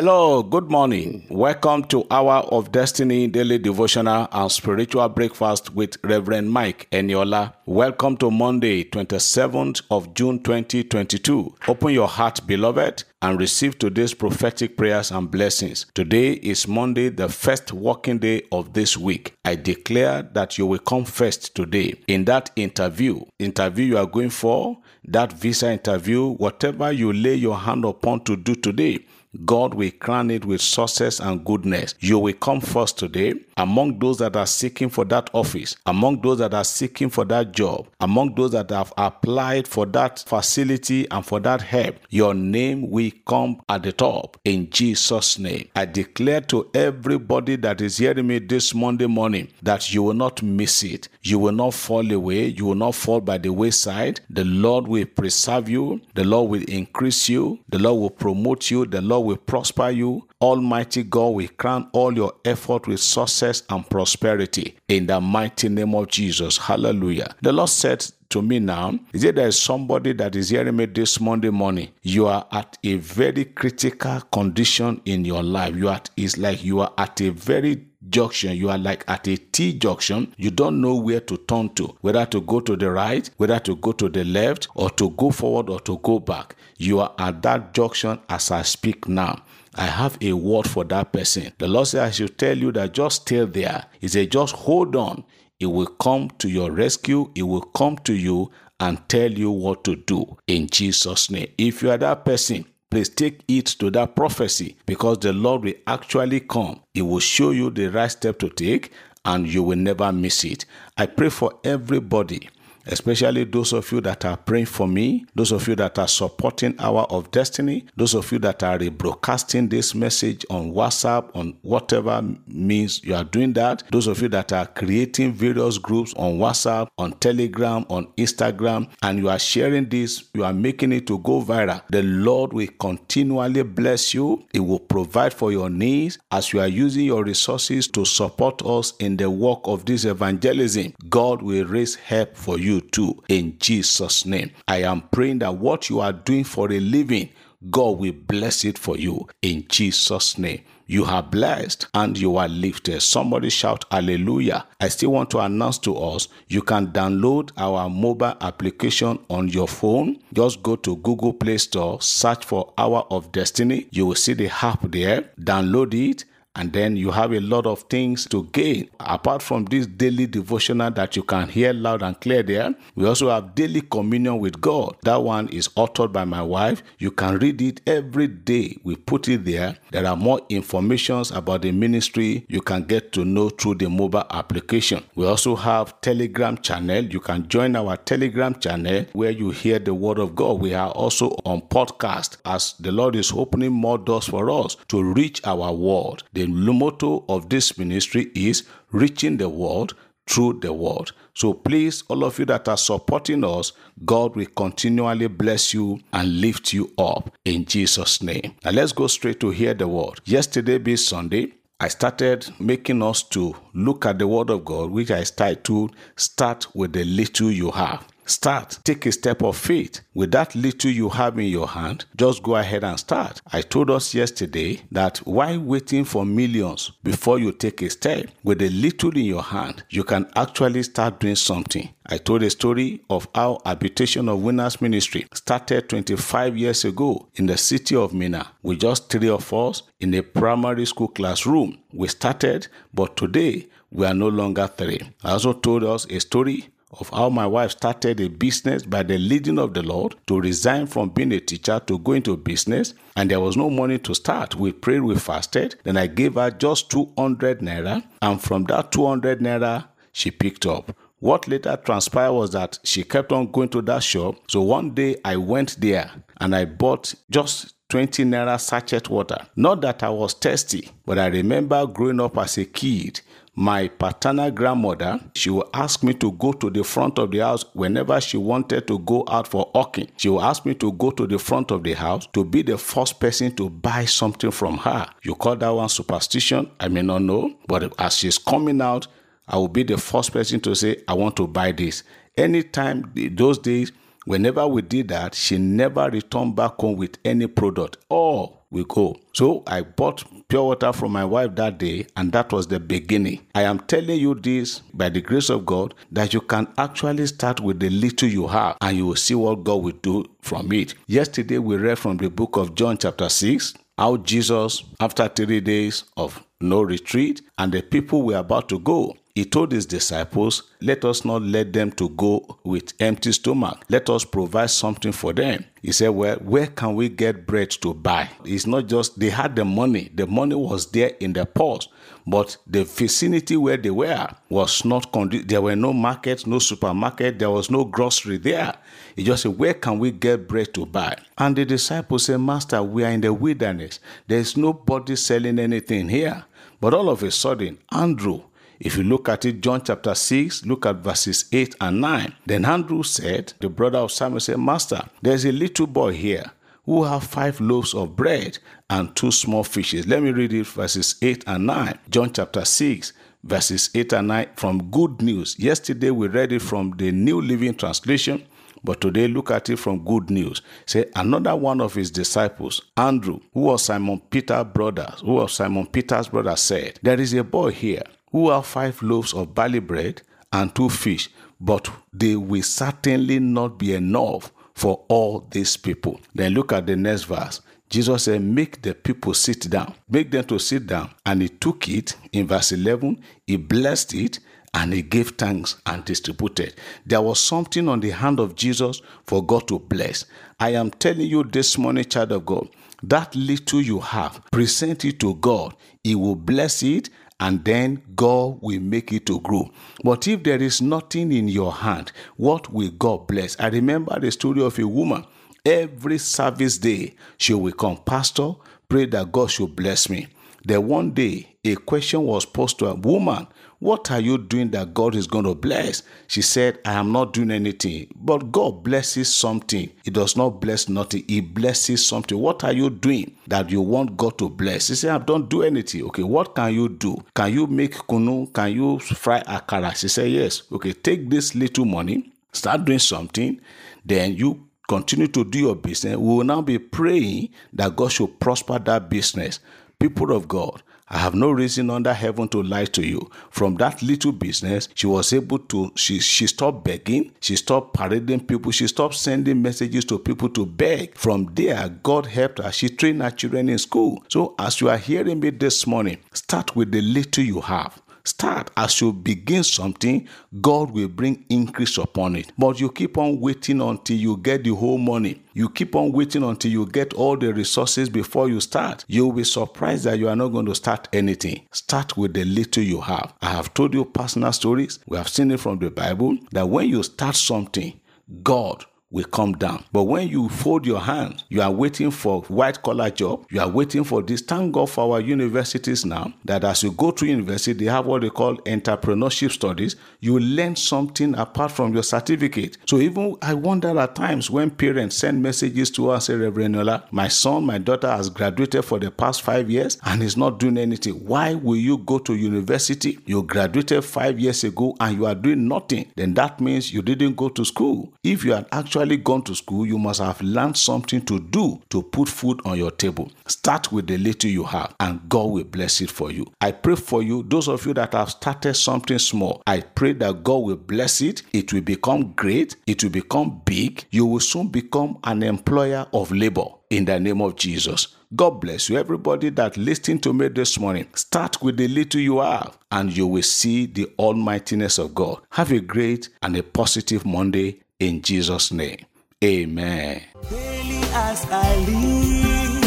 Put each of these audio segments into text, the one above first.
Hello, good morning. Welcome to Hour of Destiny Daily Devotional and Spiritual Breakfast with Reverend Mike Eniola. Welcome to Monday, 27th of June 2022. Open your heart, beloved, and receive today's prophetic prayers and blessings. Today is Monday, the first working day of this week. I declare that you will come first today in that interview. Interview you are going for, that visa interview, whatever you lay your hand upon to do today. God will crown it with success and goodness. You will come first today among those that are seeking for that office, among those that are seeking for that job, among those that have applied for that facility and for that help. Your name will come at the top in Jesus' name. I declare to everybody that is hearing me this Monday morning that you will not miss it. You will not fall away. You will not fall by the wayside. The Lord will preserve you. The Lord will increase you. The Lord will promote you. The Lord will prosper you. Almighty God will crown all your effort with success and prosperity in the mighty name of Jesus. Hallelujah. The Lord said to me now, is it there is somebody that is hearing me this Monday morning? You are at a very critical condition in your life. You are at, it's like you are at a very junction. You are like at a T junction. You don't know where to turn to, whether to go to the right, whether to go to the left, or to go forward or to go back. You are at that junction as I speak now. I have a word for that person. The Lord said, I should tell you that just stay there. He said, just hold on. It will come to your rescue. It will come to you and tell you what to do in Jesus' name. If you are that person, please take it to that prophecy because the Lord will actually come. He will show you the right step to take and you will never miss it. I pray for everybody especially those of you that are praying for me, those of you that are supporting Hour of Destiny, those of you that are rebroadcasting this message on WhatsApp, on whatever means you are doing that, those of you that are creating various groups on WhatsApp, on Telegram, on Instagram, and you are sharing this, you are making it to go viral. The Lord will continually bless you. He will provide for your needs as you are using your resources to support us in the work of this evangelism. God will raise help for you you too in Jesus' name. I am praying that what you are doing for a living, God will bless it for you in Jesus' name. You are blessed and you are lifted. Somebody shout hallelujah. I still want to announce to us you can download our mobile application on your phone. Just go to Google Play Store, search for Hour of Destiny. You will see the app there. Download it and then you have a lot of things to gain. Apart from this daily devotional that you can hear loud and clear there we also have daily communion with god. That one is authored by my wife. You can read it every day we put it there. There are more informations about the ministry you can get to know through the mobile application. We also have telegram channel. You can join our telegram channel where you hear the word of god. We are also on podcast as the lord is opening more doors for us to reach our world. the motto of this ministry is reaching the world through the word. So please, all of you that are supporting us, God will continually bless you and lift you up in Jesus' name. Now let's go straight to hear the word. Yesterday being Sunday, I started making us to look at the word of God, which I titled Start with the little you have. Start. Take a step of faith. With that little you have in your hand, just go ahead and start. I told us yesterday that while waiting for millions before you take a step, with a little in your hand, you can actually start doing something. I told a story of how Habitation of Winners Ministry started 25 years ago in the city of Minna with just three of us in a primary school classroom. We started, but today we are no longer three. I also told us a story of how my wife started a business by the leading of the Lord to resign from being a teacher to go into business, and there was no money to start. We prayed, we fasted. Then I gave her just 200 naira, and from that 200 naira, she picked up. What later transpired was that she kept on going to that shop. So one day I went there and I bought just 20 naira sachet water. Not that I was thirsty, but I remember growing up as a kid my paternal grandmother, she would ask me to go to the front of the house whenever she wanted to go out for hawking. She would ask me to go to the front of the house to be the first person to buy something from her. You call that one superstition? I may not know, but as she's coming out, I will be the first person to say, I want to buy this. Anytime, those days, whenever we did that, she never returned back home with any product. Oh, we go. So I bought pure water from my wife that day, and that was the beginning. I am telling you this by the grace of God that you can actually start with the little you have, and you will see what God will do from it. Yesterday, we read from the book of John, chapter 6, how Jesus, after three days of no retreat, and the people were about to go, he told his disciples, Let us not let them to go with empty stomach. Let us provide something for them. He said, Well, where can we get bread to buy? It's not just they had the money, the money was there in the purse, but the vicinity where they were was not conducive. There were no markets, no supermarket, there was no grocery there. He just said, Where can we get bread to buy? And the disciples said, Master, we are in the wilderness. There's nobody selling anything here. But all of a sudden, Andrew, if you look at it, John chapter 6, look at verses 8 and 9. Then Andrew said, the brother of Simon said, Master, there's a little boy here who have five loaves of bread and two small fishes. Let me read it, verses 8 and 9. John chapter 6, verses 8 and 9 from Good News. Yesterday we read it from the New Living Translation. But today, look at it from good news. Say another one of his disciples, Andrew, who was Simon Peter's brother, who was Simon Peter's brother, said, There is a boy here who have five loaves of barley bread and two fish, but they will certainly not be enough for all these people. Then look at the next verse. Jesus said, Make the people sit down. Make them to sit down. And he took it in verse 11, he blessed it, and he gave thanks and distributed. There was something on the hand of Jesus for God to bless. I am telling you this morning, child of God, that little you have, present it to God. He will bless it and then God will make it to grow. But if there is nothing in your hand, what will God bless? I remember the story of a woman. Every service day, she will come, Pastor, pray that God should bless me. Then one day, a question was posed to a woman what are you doing that God is going to bless? She said, I am not doing anything. But God blesses something. He does not bless nothing. He blesses something. What are you doing that you want God to bless? She said, I don't do anything. Okay, what can you do? Can you make kunu? Can you fry akara? She said, Yes. Okay, take this little money, start doing something, then you continue to do your business. We will now be praying that God should prosper that business. People of God, I have no reason under heaven to lie to you. From that little business, she was able to, she, she stopped begging, she stopped parading people, she stopped sending messages to people to beg. From there, God helped her. She trained her children in school. So as you are hearing me this morning, start with the little you have. Start as you begin something, God will bring increase upon it. But you keep on waiting until you get the whole money. You keep on waiting until you get all the resources before you start. You'll be surprised that you are not going to start anything. Start with the little you have. I have told you personal stories. We have seen it from the Bible that when you start something, God will come down. But when you fold your hands, you are waiting for white collar job, you are waiting for this. Thank God for our universities now that as you go to university, they have what they call entrepreneurship studies. You learn something apart from your certificate. So even I wonder at times when parents send messages to us, say, Reverend Nola, my son, my daughter has graduated for the past five years and is not doing anything. Why will you go to university? You graduated five years ago and you are doing nothing. Then that means you didn't go to school. If you had actually actually gone to school, you must have learned something to do to put food on your table. Start with the little you have, and God will bless it for you. I pray for you, those of you that have started something small, I pray that God will bless it. It will become great, it will become big. You will soon become an employer of labor in the name of Jesus. God bless you. Everybody that listening to me this morning, start with the little you have and you will see the almightiness of God. Have a great and a positive Monday in Jesus' name. Amen. Daily as I live,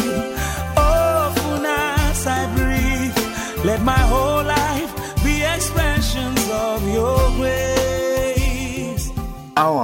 as I breathe, let my whole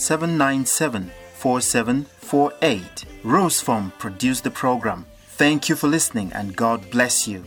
797 4748. Rose Form produced the program. Thank you for listening and God bless you.